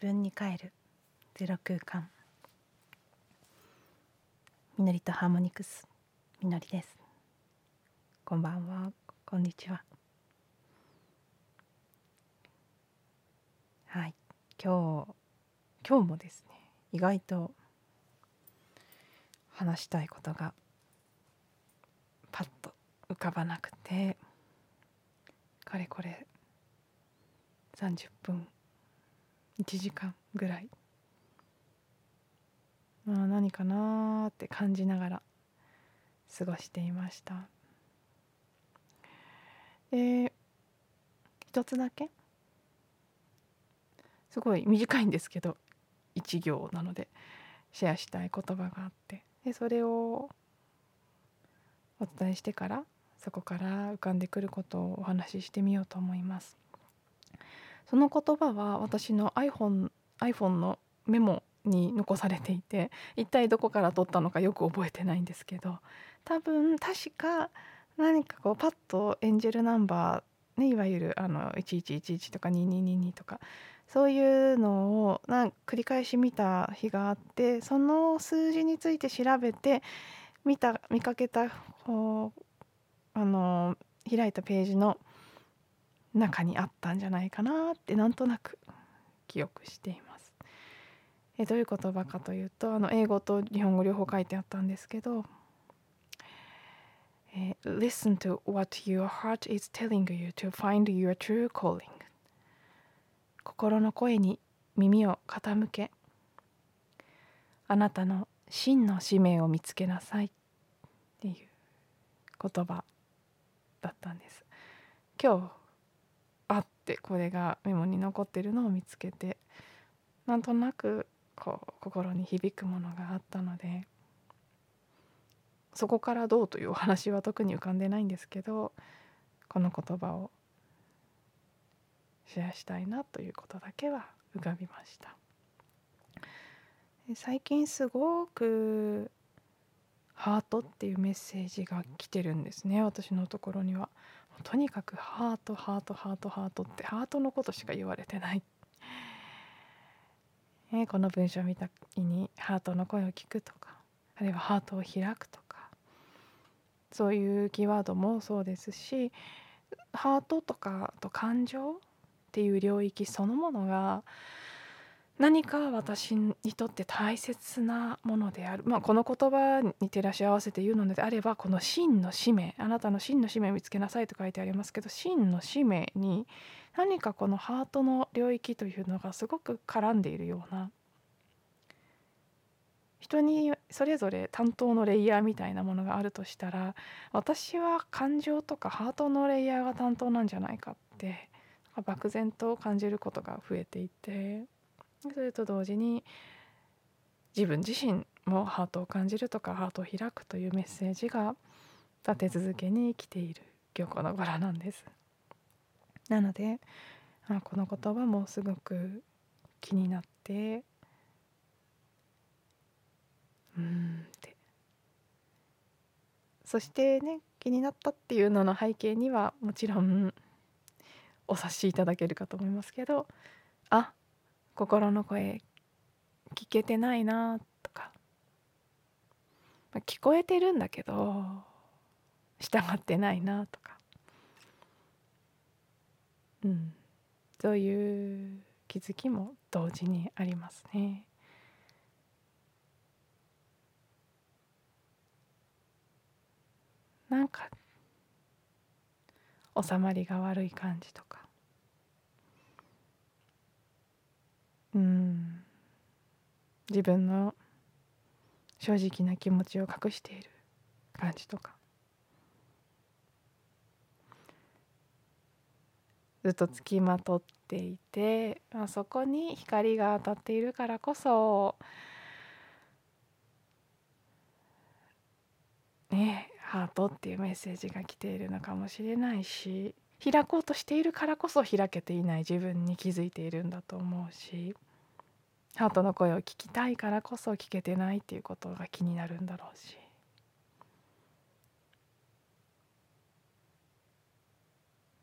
分に帰る。ゼロ空間。みのりとハーモニクス。みのりです。こんばんは。こんにちは。はい。今日今日もですね意外と話したいことがパッと浮かばなくてかれこれ30分1時間ぐらい、まあ、何かなって感じながら過ごしていました。で一つだけ？すごい短いんですけど1行なのでシェアしたい言葉があって。でそれをお伝えしてからそこから浮かんでくることをお話ししてみようと思います。その言葉は私の iPhone, iPhone のメモに残されていて一体どこから取ったのかよく覚えてないんですけど多分確か何かこうパッとエンジェルナンバー、ね、いわゆるあの1111とか2222とかそういうのをな繰り返し見た日があってその数字について調べて見た見かけたこうあの開いたページの中にあったんじゃないかなってなんとなく記憶しています。えどういう言葉かというとあの英語と日本語両方書いてあったんですけど「え Listen to what your heart is telling you to find your true calling」心の声に耳を傾けあなたの真の使命を見つけなさいっていう言葉だったんです。今日ってこれがメモに残ってるのを見つけてなんとなくこう心に響くものがあったのでそこからどうというお話は特に浮かんでないんですけどこの言葉をシェアしたいなということだけは浮かびました。最近すごくハートっていうメッセージが来てるんですね私のところには。とにかくハートハートハートハートってハートのことしか言われてない、えこの文章を見た時にハートの声を聞くとかあるいはハートを開くとかそういうキーワードもそうですしハートとかと感情っていう領域そのものが何か私にとって大切なものである、まあ、この言葉に照らし合わせて言うのであればこの真の使命あなたの真の使命を見つけなさいと書いてありますけど真の使命に何かこのハートの領域というのがすごく絡んでいるような人にそれぞれ担当のレイヤーみたいなものがあるとしたら私は感情とかハートのレイヤーが担当なんじゃないかって漠然と感じることが増えていて。それと同時に自分自身もハートを感じるとかハートを開くというメッセージが立て続けに来ている今日この頃なんです。なのでこの言葉もすごく気になってうんってそしてね気になったっていうのの背景にはもちろんお察しいただけるかと思いますけどあ心の声聞けてないなとか、まあ、聞こえてるんだけど従ってないなとか。うん。そういう気づきも同時にありますね。なんか収まりが悪い感じとか。うん。自分の正直な気持ちを隠している感じとか。ずっとつきまとっていて、まあ、そこに光が当たっているからこそねハートっていうメッセージが来ているのかもしれないし。開こうとしているからこそ開けていない自分に気づいているんだと思うしハートの声を聞きたいからこそ聞けてないっていうことが気になるんだろうし。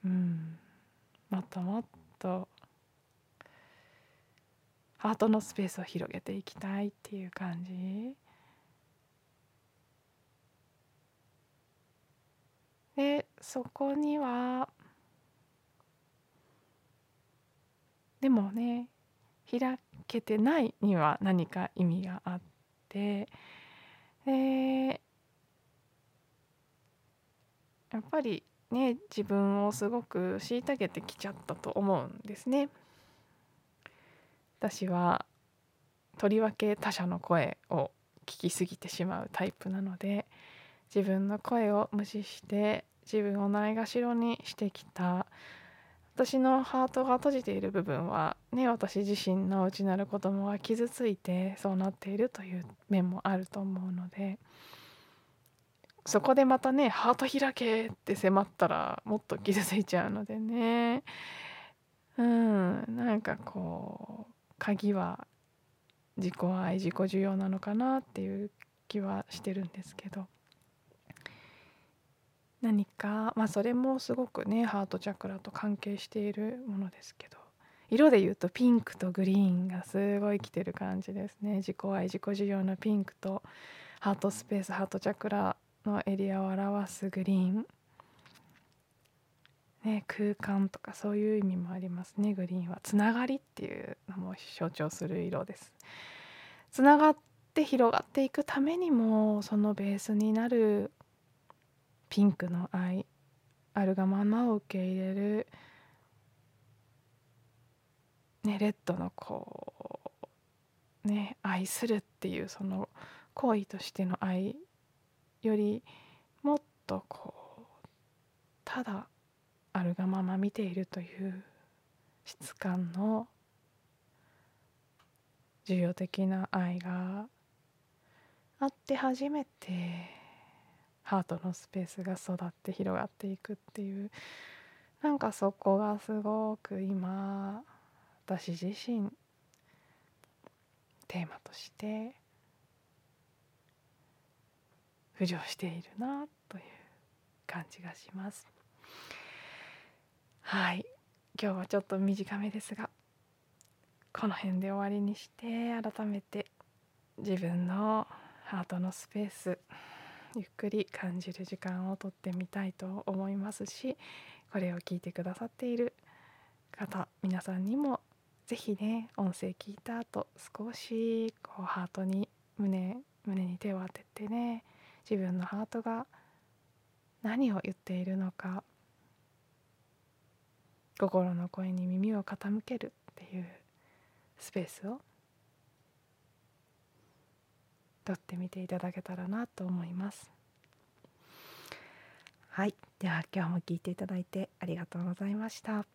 うん。もっともっとハートのスペースを広げていきたいっていう感じ。でそこにはでもね開けてないには何か意味があってでやっぱりね自分をすごく虐げてきちゃったと思うんですね。私はとりわけ他者の声を聞きすぎてしまうタイプなので自分の声を無視して自分をないがしろにしてきた私のハートが閉じている部分はね私自身の内なる子供は傷ついてそうなっているという面もあると思うのでそこでまたねハート開けって迫ったらもっと傷ついちゃうのでね。うんなんかこう鍵は自己愛自己需要なのかなっていう気はしてるんですけど。何かまあそれもすごくねハートチャクラと関係しているものですけど色で言うとピンクとグリーンがすごい来てる感じですね。自己愛自己需要のピンクとハートスペースハートチャクラのエリアを表すグリーン。ね、空間とかそういう意味もありますね。グリーンはつながりっていうのも象徴する色です。つながって広がっていくためにもそのベースになるピンクの愛あるがままを受け入れるねレッドのこうね愛するっていうその行為としての愛よりもっとこうただあるがまま見ているという質感の重要的な愛があって初めてハートのスペースが育って広がっていくっていうなんかそこがすごく今私自身テーマとして浮上しているなという感じがします。はい今日はちょっと短めですがこの辺で終わりにして改めて自分のハートのスペースゆっくり感じる時間をとってみたいと思いますしこれを聞いてくださっている方皆さんにも是非ね音声聞いた後少しこうハートに胸胸に手を当ててね自分のハートが何を言っているのか心の声に耳を傾けるっていうスペースを取ってみていただけたらなと思いますはいでは今日も聞いていただいてありがとうございました。